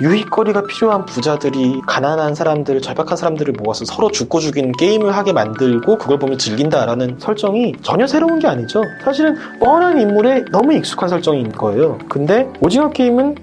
유익거리가 필요한 부자들이 가난한 사람들, 절박한 사람들을 모아서 서로 죽고 죽이는 게임을 하게 만들고 그걸 보면 즐긴다라는 설정이 전혀 새로운 게 아니죠. 사실은 뻔한 인물에 너무 익숙한 설정인 거예요. 근데 오징어 게임은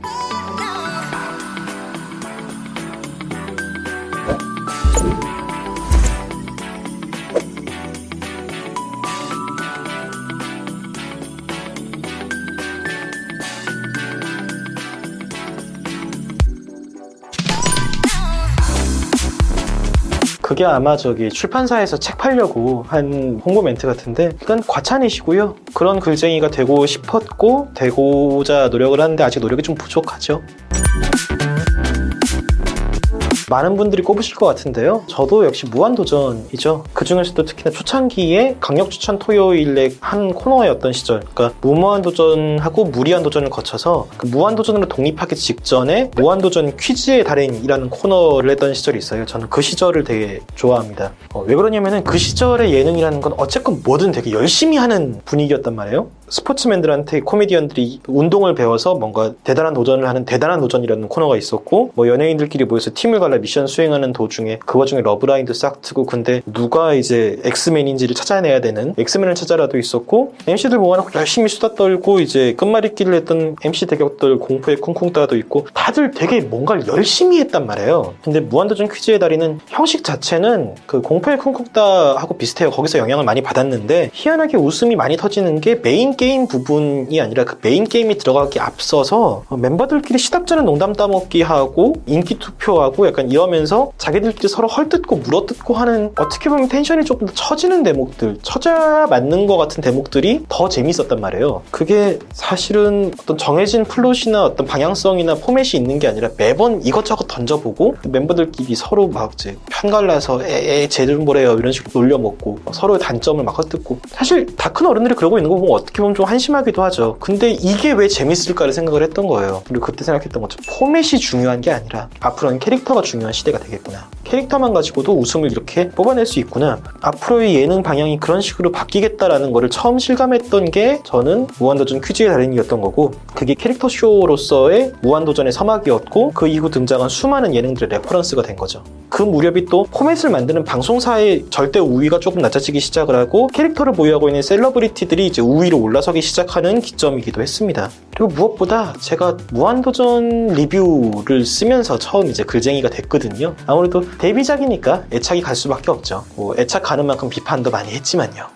그게 아마 저기 출판사에서 책 팔려고 한 홍보 멘트 같은데 일단 과찬이시고요. 그런 글쟁이가 되고 싶었고 되고자 노력을 하는데 아직 노력이 좀 부족하죠. 많은 분들이 꼽으실 것 같은데요. 저도 역시 무한도전이죠. 그 중에서도 특히나 초창기에 강력 추천 토요일에 한 코너였던 시절, 그러니까 무무한도전하고 무리한도전을 거쳐서 그 무한도전으로 독립하기 직전에 무한도전 퀴즈의 달인이라는 코너를 했던 시절이 있어요. 저는 그 시절을 되게 좋아합니다. 어, 왜 그러냐면은 그 시절의 예능이라는 건 어쨌건 뭐든 되게 열심히 하는 분위기였단 말이에요. 스포츠맨들한테 코미디언들이 운동을 배워서 뭔가 대단한 도전을 하는 대단한 도전이라는 코너가 있었고 뭐 연예인들끼리 모여서 팀을 갈라 미션 수행하는 도중에 그 와중에 러브라인도 싹 트고 근데 누가 이제 엑스맨인지를 찾아내야 되는 엑스맨을 찾아라도 있었고 MC들 모아놓고 열심히 수다 떨고 이제 끝말잇기를 했던 MC 대격돌 공포의 쿵쿵따도 있고 다들 되게 뭔가를 열심히 했단 말이에요. 근데 무한도전 퀴즈의 달인은 형식 자체는 그 공포의 쿵쿵따하고 비슷해요. 거기서 영향을 많이 받았는데 희한하게 웃음이 많이 터지는 게 메인 게임 부분이 아니라 그 메인 게임이 들어가기 앞서서 멤버들끼리 시답잖은 농담 따먹기 하고 인기 투표하고 약간 이러면서 자기들끼리 서로 헐뜯고 물어뜯고 하는 어떻게 보면 텐션이 조금 더 처지는 대목들 처져야 맞는 것 같은 대목들이 더 재밌었단 말이에요. 그게 사실은 어떤 정해진 플롯이나 어떤 방향성이나 포맷이 있는 게 아니라 매번 이것저것 던져보고 멤버들끼리 서로 막 이제 편갈라서 에에 쟤들 뭐래요? 이런 식으로 놀려먹고 서로의 단점을 막 헐뜯고. 사실 다 큰 어른들이 그러고 있는 거 보면 어떻게 보면 좀 한심하기도 하죠. 근데 이게 왜 재밌을까를 생각을 했던 거예요. 그리고 그때 생각했던 것처럼 포맷이 중요한 게 아니라 앞으로는 캐릭터가 중요한 시대가 되겠구나. 캐릭터만 가지고도 웃음을 이렇게 뽑아낼 수 있구나. 앞으로의 예능 방향이 그런 식으로 바뀌겠다라는 거를 처음 실감했던 게 저는 무한도전 퀴즈의 달인이었던 거고 그게 캐릭터 쇼로서의 무한도전의 서막이었고 그 이후 등장한 수많은 예능들의 레퍼런스가 된 거죠. 그 무렵이 또 포맷을 만드는 방송사의 절대 우위가 조금 낮아지기 시작을 하고 캐릭터를 보유하고 있는 celebrity들이 이제 우위로 올라 서기 시작하는 기점이기도 했습니다. 그리고 무엇보다 제가 무한도전 리뷰를 쓰면서 처음 이제 글쟁이가 됐거든요. 아무래도 데뷔작이니까 애착이 갈 수밖에 없죠. 뭐 애착 가는 만큼 비판도 많이 했지만요.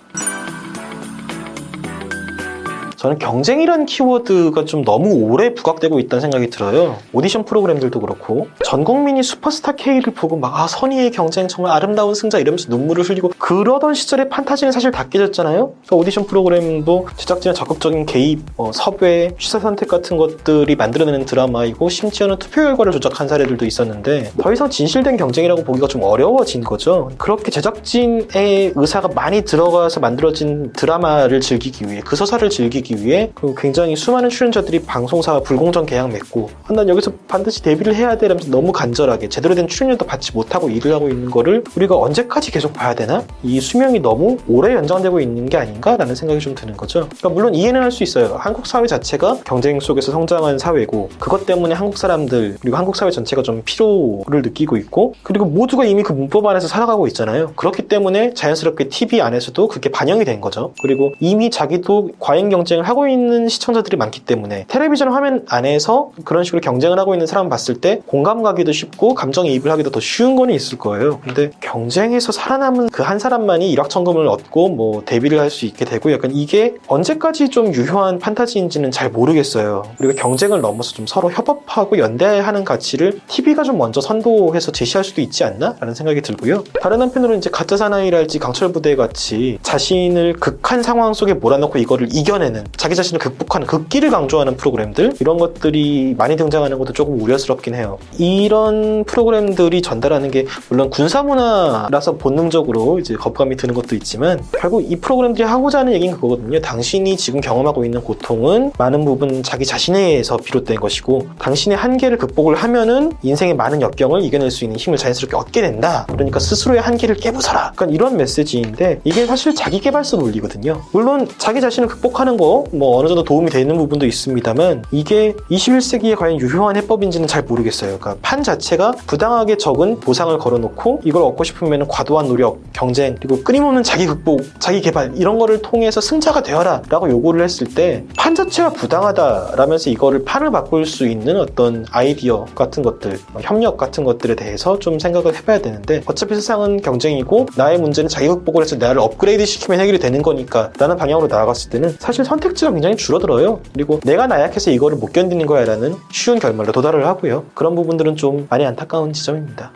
저는 경쟁이라는 키워드가 좀 너무 오래 부각되고 있다는 생각이 들어요. 오디션 프로그램들도 그렇고 전 국민이 슈퍼스타 K를 보고 막 아 선의의 경쟁 정말 아름다운 승자 이러면서 눈물을 흘리고 그러던 시절에 판타지는 사실 다 깨졌잖아요. 오디션 프로그램도 제작진의 적극적인 개입, 어, 섭외, 취사 선택 같은 것들이 만들어내는 드라마이고 심지어는 투표 결과를 조작한 사례들도 있었는데 더 이상 진실된 경쟁이라고 보기가 좀 어려워진 거죠. 그렇게 제작진의 의사가 많이 들어가서 만들어진 드라마를 즐기기 위해 그 서사를 즐기기 하기 위해 그 굉장히 수많은 출연자들이 방송사와 불공정 계약 맺고 아, 난 여기서 반드시 데뷔를 해야 돼 라면서 너무 간절하게 제대로 된 출연료도 받지 못하고 일을 하고 있는 거를 우리가 언제까지 계속 봐야 되나? 이 수명이 너무 오래 연장되고 있는 게 아닌가라는 생각이 좀 드는 거죠. 그러니까 물론 이해는 할 수 있어요. 한국 사회 자체가 경쟁 속에서 성장한 사회고 그것 때문에 한국 사람들 그리고 한국 사회 전체가 좀 피로를 느끼고 있고 그리고 모두가 이미 그 문법 안에서 살아가고 있잖아요. 그렇기 때문에 자연스럽게 TV 안에서도 그게 반영이 된 거죠. 그리고 이미 자기도 과잉 경쟁 경쟁을 하고 있는 시청자들이 많기 때문에 텔레비전 화면 안에서 그런 식으로 경쟁을 하고 있는 사람 봤을 때 공감 가기도 쉽고 감정이입을 하기도 더 쉬운 거는 있을 거예요. 근데 경쟁에서 살아남은 그 한 사람만이 일확천금을 얻고 뭐 데뷔를 할 수 있게 되고 약간 이게 언제까지 좀 유효한 판타지인지는 잘 모르겠어요. 그리고 경쟁을 넘어서 좀 서로 협업하고 연대하는 가치를 TV가 좀 먼저 선도해서 제시할 수도 있지 않나? 라는 생각이 들고요. 다른 한편으로는 이제 가짜 사나이랄지 강철 부대 같이 자신을 극한 상황 속에 몰아넣고 이거를 이겨내는 자기 자신을 극복하는 극기를 강조하는 프로그램들 이런 것들이 많이 등장하는 것도 조금 우려스럽긴 해요. 이런 프로그램들이 전달하는 게 물론 군사 문화라서 본능적으로 이제 거부감이 드는 것도 있지만 결국 이 프로그램들이 하고자 하는 얘기는 그거거든요. 당신이 지금 경험하고 있는 고통은 많은 부분 자기 자신에서 비롯된 것이고 당신의 한계를 극복을 하면은 인생의 많은 역경을 이겨낼 수 있는 힘을 자연스럽게 얻게 된다. 그러니까 스스로의 한계를 깨부숴라. 그러니까 이런 메시지인데 이게 사실 자기 개발서 논리거든요. 물론 자기 자신을 극복하는 거 거뭐 어느 정도 도움이 되는 부분도 있습니다만 이게 21세기에 과연 유효한 해법인지는 잘 모르겠어요. 그러니까 판 자체가 부당하게 적은 보상을 걸어놓고 이걸 얻고 싶으면 과도한 노력, 경쟁 그리고 끊임없는 자기 극복, 자기 개발 이런 거를 통해서 승자가 되어라라고 요구를 했을 때 판 자체가 부당하다라면서 이거를 판을 바꿀 수 있는 어떤 아이디어 같은 것들, 뭐 협력 같은 것들에 대해서 좀 생각을 해봐야 되는데 어차피 세상은 경쟁이고 나의 문제는 자기 극복을 해서 나를 업그레이드 시키면 해결이 되는 거니까 라는 방향으로 나아갔을 때는 사실 선택 지가 굉장히 줄어들어요. 그리고 내가 나약해서 이거를 못 견디는 거야라는 쉬운 결말로 도달을 하고요. 그런 부분들은 좀 많이 안타까운 지점입니다.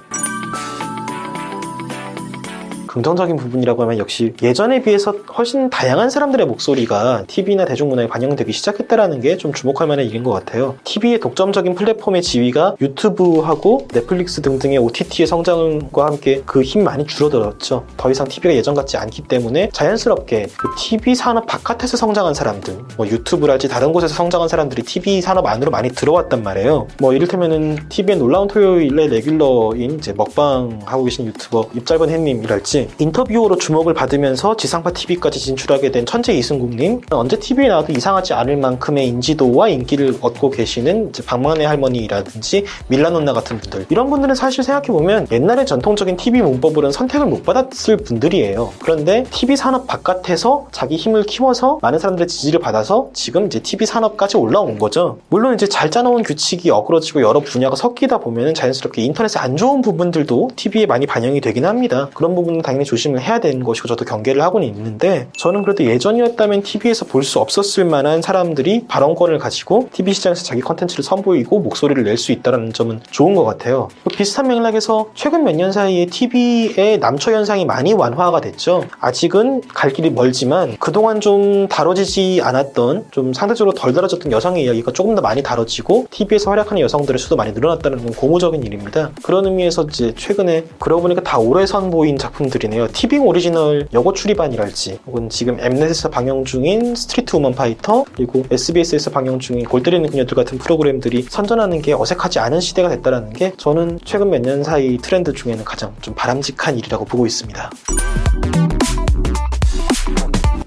긍정적인 부분이라고 하면 역시 예전에 비해서 훨씬 다양한 사람들의 목소리가 TV나 대중문화에 반영되기 시작했다라는 게 좀 주목할 만한 일인 것 같아요. TV의 독점적인 플랫폼의 지위가 유튜브하고 넷플릭스 등등의 OTT의 성장과 함께 그 힘 많이 줄어들었죠. 더 이상 TV가 예전 같지 않기 때문에 자연스럽게 그 TV 산업 바깥에서 성장한 사람들, 뭐 유튜브랄지 다른 곳에서 성장한 사람들이 TV 산업 안으로 많이 들어왔단 말이에요. 뭐 이를테면은 TV의 놀라운 토요일의 레귤러인 이제 먹방 하고 계신 유튜버 입짧은 햇님이랄지 인터뷰어로 주목을 받으면서 지상파 TV까지 진출하게 된 천재 이승국님 언제 TV에 나와도 이상하지 않을 만큼의 인지도와 인기를 얻고 계시는 박만의 할머니라든지 밀라논나 같은 분들. 이런 분들은 사실 생각해보면 옛날에 전통적인 TV 문법으로는 선택을 못 받았을 분들이에요. 그런데 TV 산업 바깥에서 자기 힘을 키워서 많은 사람들의 지지를 받아서 지금 이제 TV 산업까지 올라온 거죠. 물론 이제 잘 짜놓은 규칙이 어그러지고 여러 분야가 섞이다 보면 자연스럽게 인터넷에 안 좋은 부분들도 TV에 많이 반영이 되긴 합니다. 그런 부분은 당연히 조심을 해야 되는 것이고 저도 경계를 하고는 있는데 저는 그래도 예전이었다면 TV에서 볼 수 없었을 만한 사람들이 발언권을 가지고 TV 시장에서 자기 컨텐츠를 선보이고 목소리를 낼 수 있다는 점은 좋은 것 같아요. 비슷한 맥락에서 최근 몇 년 사이에 TV의 남초 현상이 많이 완화가 됐죠. 아직은 갈 길이 멀지만 그동안 좀 다뤄지지 않았던 좀 상대적으로 덜 다뤄졌던 여성의 이야기가 조금 더 많이 다뤄지고 TV에서 활약하는 여성들의 수도 많이 늘어났다는 건 고무적인 일입니다. 그런 의미에서 이제 최근에 그러고 보니까 다 오래 선보인 작품들이 있네요 티빙 오리지널 여고추리반이랄지 혹은 지금 엠넷에서 방영 중인 스트릿 우먼 파이터 그리고 SBS에서 방영 중인 골 때리는 그녀들 같은 프로그램들이 선전하는 게 어색하지 않은 시대가 됐다는 게 저는 최근 몇 년 사이 트렌드 중에는 가장 좀 바람직한 일이라고 보고 있습니다.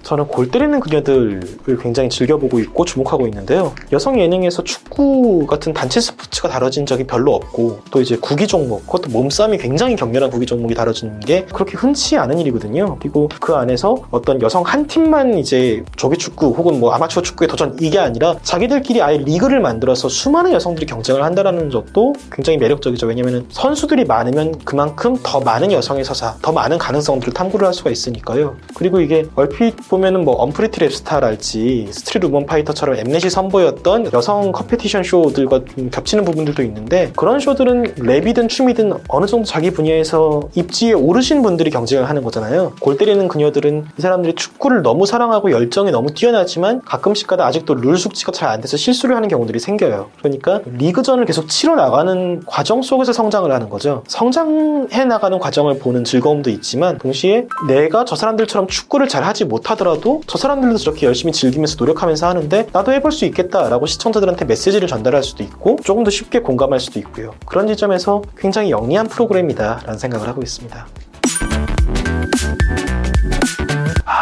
저는 골 때리는 그녀들을 굉장히 즐겨보고 있고 주목하고 있는데요. 여성 예능에서 축구 같은 단체 스포츠가 다뤄진 적이 별로 없고 또 이제 구기 종목, 그것도 몸싸움이 굉장히 격렬한 구기 종목이 다뤄지는 게 그렇게 흔치 않은 일이거든요. 그리고 그 안에서 어떤 여성 한 팀만 이제 조기 축구 혹은 뭐 아마추어 축구에 도전 이게 아니라 자기들끼리 아예 리그를 만들어서 수많은 여성들이 경쟁을 한다는 것도 굉장히 매력적이죠. 왜냐면 선수들이 많으면 그만큼 더 많은 여성의 서사, 더 많은 가능성들을 탐구를 할 수가 있으니까요. 그리고 이게 얼핏 보면 은 뭐 언프리티 랩스타랄지 스트릿 우먼 파이터처럼 엠넷이 선보였던 여성 competition 쇼들과 좀 겹치는 부분들도 있는데 그런 쇼들은 랩이든 춤이든 어느 정도 자기 분야에서 입지에 오르신 분들이 경쟁을 하는 거잖아요. 골 때리는 그녀들은 이 사람들이 축구를 너무 사랑하고 열정이 너무 뛰어나지만 가끔씩 가다 아직도 룰 숙지가 잘 안 돼서 실수를 하는 경우들이 생겨요. 그러니까 리그전을 계속 치러 나가는 과정 속에서 성장을 하는 거죠. 성장해 나가는 과정을 보는 즐거움도 있지만 동시에 내가 저 사람들처럼 축구를 잘 하지 못하더라도 하더라도 저 사람들도 저렇게 열심히 즐기면서 노력하면서 하는데 나도 해볼 수 있겠다라고 시청자들한테 메시지를 전달할 수도 있고 조금 더 쉽게 공감할 수도 있고요. 그런 지점에서 굉장히 영리한 프로그램이다라는 생각을 하고 있습니다.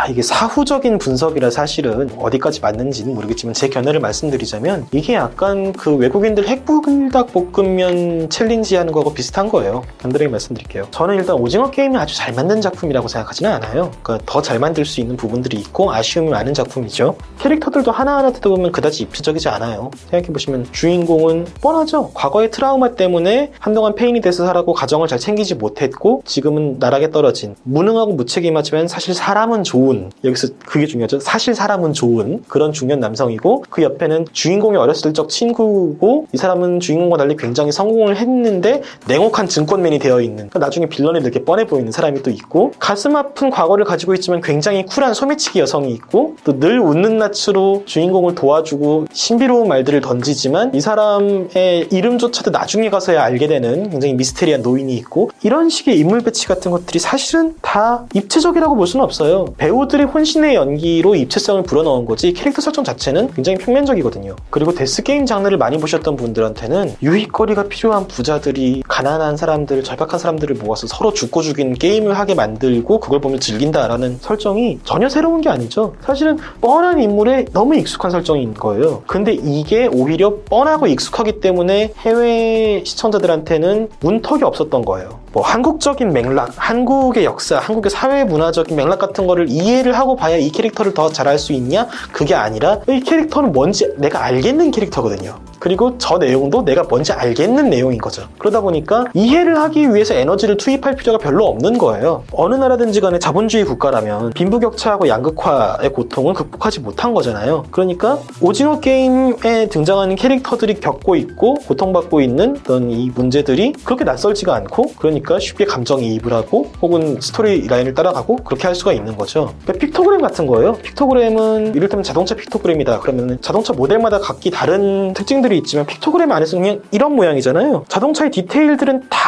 이게 사후적인 분석이라 사실은 어디까지 맞는지는 모르겠지만 제 견해를 말씀드리자면 이게 약간 그 외국인들 핵불닭 볶음면 challenge 하는 거하고 비슷한 거예요. 간단하게 말씀드릴게요. 저는 일단 오징어 게임이 아주 잘 만든 작품이라고 생각하지는 않아요. 그러니까 더 잘 만들 수 있는 부분들이 있고 아쉬움이 많은 작품이죠. 캐릭터들도 하나하나 뜯어보면 그다지 입체적이지 않아요. 생각해보시면 주인공은 뻔하죠. 과거의 트라우마 때문에 한동안 폐인이 돼서 살았고 가정을 잘 챙기지 못했고 지금은 나락에 떨어진 무능하고 무책임하지만 사실 사람은 좋은 좋은 여기서 그게 중요하죠. 사실 사람은 좋은 그런 중년 남성이고 그 옆에는 주인공이 어렸을 적 친구고 이 사람은 주인공과 달리 굉장히 성공을 했는데 냉혹한 증권맨이 되어 있는 그러니까 나중에 villain이 이렇게 뻔해 보이는 사람이 또 있고 가슴 아픈 과거를 가지고 있지만 굉장히 쿨한 소매치기 여성이 있고 또 늘 웃는 낯으로 주인공을 도와주고 신비로운 말들을 던지지만 이 사람의 이름조차도 나중에 가서야 알게 되는 굉장히 미스테리한 노인이 있고 이런 식의 인물 배치 같은 것들이 사실은 다 입체적이라고 볼 수는 없어요. 배우 배우들의 혼신의 연기로 입체성을 불어넣은 거지 캐릭터 설정 자체는 굉장히 평면적이거든요. 그리고 death game 장르를 많이 보셨던 분들한테는 유희거리가 필요한 부자들이 가난한 사람들, 절박한 사람들을 모아서 서로 죽고 죽이는 게임을 하게 만들고 그걸 보며 즐긴다라는 설정이 전혀 새로운 게 아니죠. 사실은 뻔한 인물에 너무 익숙한 설정인 거예요. 근데 이게 오히려 뻔하고 익숙하기 때문에 해외 시청자들한테는 문턱이 없었던 거예요. 뭐 한국적인 맥락, 한국의 역사, 한국의 사회 문화적인 맥락 같은 거를 이해를 하고 봐야 이 캐릭터를 더 잘할 수 있냐? 그게 아니라 이 캐릭터는 뭔지 내가 알겠는 캐릭터거든요. 그리고 저 내용도 내가 뭔지 알겠는 내용인 거죠. 그러다 보니까 이해를 하기 위해서 에너지를 투입할 필요가 별로 없는 거예요. 어느 나라든지 간에 자본주의 국가라면 빈부격차하고 양극화의 고통은 극복하지 못한 거잖아요. 그러니까 오징어 게임에 등장하는 캐릭터들이 겪고 있고 고통받고 있는 어떤 이 문제들이 그렇게 낯설지가 않고 그러니까 쉽게 감정이입을 하고 혹은 스토리 라인을 따라가고 그렇게 할 수가 있는 거죠. 그러니까 픽토그램 같은 거예요. 픽토그램은 이를테면 자동차 픽토그램이다. 그러면 자동차 모델마다 각기 다른 특징들이 있지만 픽토그램 안에서 그냥 이런 모양이잖아요. 자동차의 디테일들은 다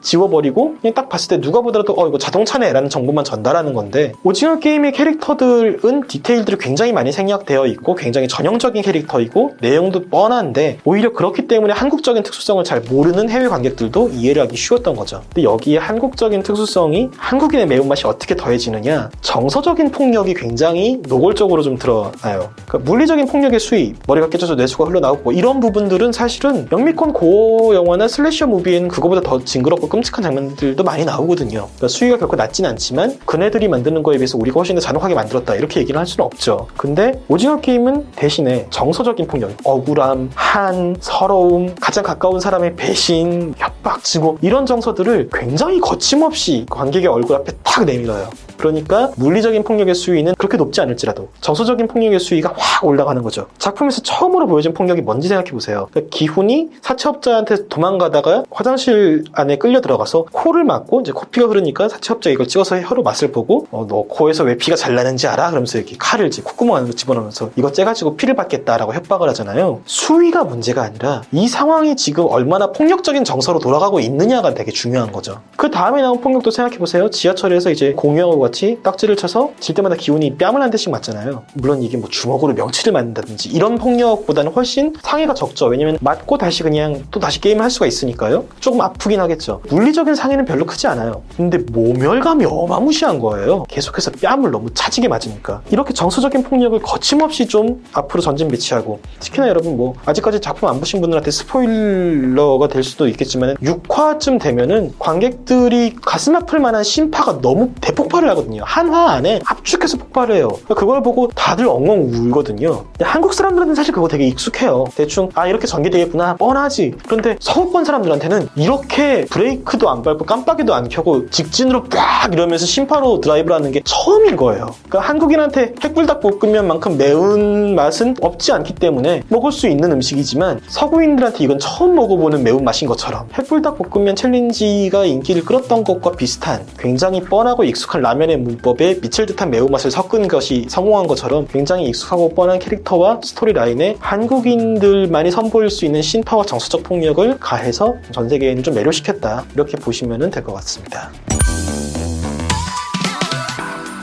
지워버리고 그냥 딱 봤을 때 누가 보더라도 어 이거 자동차네 라는 정보만 전달하는 건데 오징어 게임의 캐릭터들은 디테일들이 굉장히 많이 생략되어 있고 굉장히 전형적인 캐릭터이고 내용도 뻔한데 오히려 그렇기 때문에 한국적인 특수성을 잘 모르는 해외 관객들도 이해를 하기 쉬웠던 거죠. 근데 여기에 한국적인 특수성이 한국인의 매운맛이 어떻게 더해지느냐 정서적인 폭력이 굉장히 노골적으로 좀 드러나요. 그러니까 물리적인 폭력의 수입, 머리가 깨져서 뇌수가 흘러나오고 뭐 이런 부분들은 사실은 영미권 gore 영화나 slasher movie에는 그거보다 더 징그 럽고 끔찍한 장면들도 많이 나오거든요. 그러니까 수위가 결코 낮진 않지만 그네들이 만드는 거에 비해서 우리가 훨씬 더 잔혹하게 만들었다 이렇게 얘기를 할 수는 없죠. 근데 오징어 게임은 대신에 정서적인 폭력, 억울함, 한, 서러움, 가장 가까운 사람의 배신, 협박, 증오 이런 정서들을 굉장히 거침없이 관객의 얼굴 앞에 탁 내밀어요. 그러니까 물리적인 폭력의 수위는 그렇게 높지 않을지라도 정서적인 폭력의 수위가 확 올라가는 거죠. 작품에서 처음으로 보여진 폭력이 뭔지 생각해 보세요. 그러니까 기훈이 사채업자한테 도망가다가 화장실 안에 끌려 들어가서 코를 막고 이제 코피가 흐르니까 사채업자가 이걸 찍어서 혀로 맛을 보고 어, 너 코에서 왜 피가 잘 나는지 알아? 그러면서 이렇게 칼을 이제 콧구멍 안으로 집어넣으면서 이거 째가지고 피를 받겠다라고 협박을 하잖아요. 수위가 문제가 아니라 이 상황이 지금 얼마나 폭력적인 정서로 돌아가고 있느냐가 되게 중요한 거죠. 그 다음에 나온 폭력도 생각해 보세요. 지하철에서 이제 공유하고 같이 딱지를 쳐서 질 때마다 기운이 뺨을 한 대씩 맞잖아요. 물론 이게 뭐 주먹으로 명치를 맞는다든지 이런 폭력보다는 훨씬 상해가 적죠. 왜냐면 맞고 다시 그냥 또 다시 게임을 할 수가 있으니까요. 조금 아프긴 하겠죠. 물리적인 상해는 별로 크지 않아요. 근데 모멸감이 어마무시한 거예요. 계속해서 뺨을 너무 차지게 맞으니까. 이렇게 정서적인 폭력을 거침없이 좀 앞으로 전진 배치하고 특히나 여러분 뭐 아직까지 작품 안 보신 분들한테 스포일러가 될 수도 있겠지만 6화쯤 되면은 관객들이 가슴 아플 만한 심파가 너무 대폭발을 하거든요. 한화 안에 압축해서 폭발해요. 그걸 보고 다들 엉엉 울거든요. 한국 사람들은 사실 그거 되게 익숙해요. 대충 아 이렇게 전개되겠구나 뻔하지. 그런데 서구권 사람들한테는 이렇게 브레이크도 안 밟고 깜빡이도 안 켜고 직진으로 빡 이러면서 신파로 드라이브를 하는 게 처음인 거예요. 그러니까 한국인한테 핵불닭 볶음면만큼 매운 맛은 없지 않기 때문에 먹을 수 있는 음식이지만 서구인들한테 이건 처음 먹어보는 매운 맛인 것처럼 핵불닭 볶음면 challenge가 인기를 끌었던 것과 비슷한 굉장히 뻔하고 익숙한 라면 의 문법에 미칠 듯한 매운맛을 섞은 것이 성공한 것처럼 굉장히 익숙하고 뻔한 캐릭터와 스토리 라인에 한국인들만이 선보일 수 있는 신파와 정서적 폭력을 가해서 전 세계에는 좀 매료시켰다 이렇게 보시면 될 것 같습니다.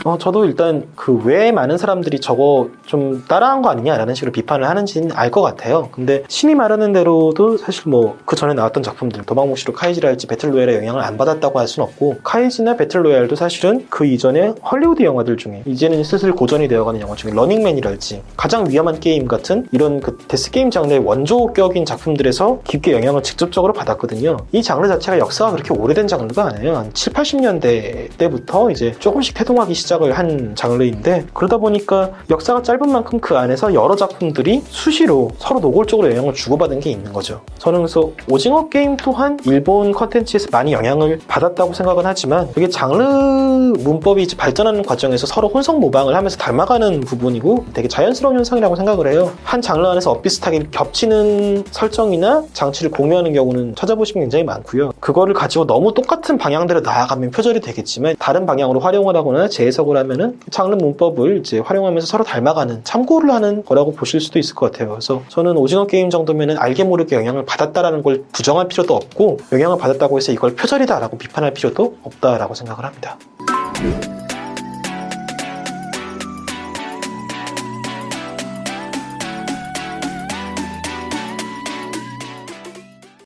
어, 저도 일단 그 왜 많은 사람들이 저거 좀 따라한 거 아니냐라는 식으로 비판을 하는지는 알 것 같아요. 근데 신이 말하는 대로도 사실 뭐 그 전에 나왔던 작품들 도박묵시록 카이지랄지 배틀로얄의 영향을 안 받았다고 할 수는 없고 카이지나 배틀로얄도 사실은 그 이전에 헐리우드 영화들 중에 이제는 슬슬 고전이 되어가는 영화 중에 러닝맨이랄지 가장 위험한 게임 같은 이런 그 death game 장르의 원조격인 작품들에서 깊게 영향을 직접적으로 받았거든요. 이 장르 자체가 역사가 그렇게 오래된 장르가 아니에요. 한 7, 80년대 때부터 이제 조금씩 태동하기 시작 시작을 한 장르인데 그러다 보니까 역사가 짧은 만큼 그 안에서 여러 작품들이 수시로 서로 노골적으로 영향을 주고받은 게 있는 거죠. 저는 그래서 오징어 게임 또한 일본 컨텐츠에서 많이 영향을 받았다고 생각은 하지만 그게 장르 문법이 발전하는 과정에서 서로 혼성 모방을 하면서 닮아가는 부분이고 되게 자연스러운 현상이라고 생각을 해요. 한 장르 안에서 엇비슷하게 겹치는 설정이나 장치를 공유하는 경우는 찾아보시면 굉장히 많고요. 그거를 가지고 너무 똑같은 방향대로 나아가면 표절이 되겠지만 다른 방향으로 활용을 하거나 재해석 해석을 하면은 장르 문법을 이제 활용하면서 서로 닮아가는 참고를 하는 거라고 보실 수도 있을 것 같아요. 그래서 저는 오징어 게임 정도면은 알게 모르게 영향을 받았다라는 걸 부정할 필요도 없고 영향을 받았다고 해서 이걸 표절이다라고 비판할 필요도 없다라고 생각을 합니다.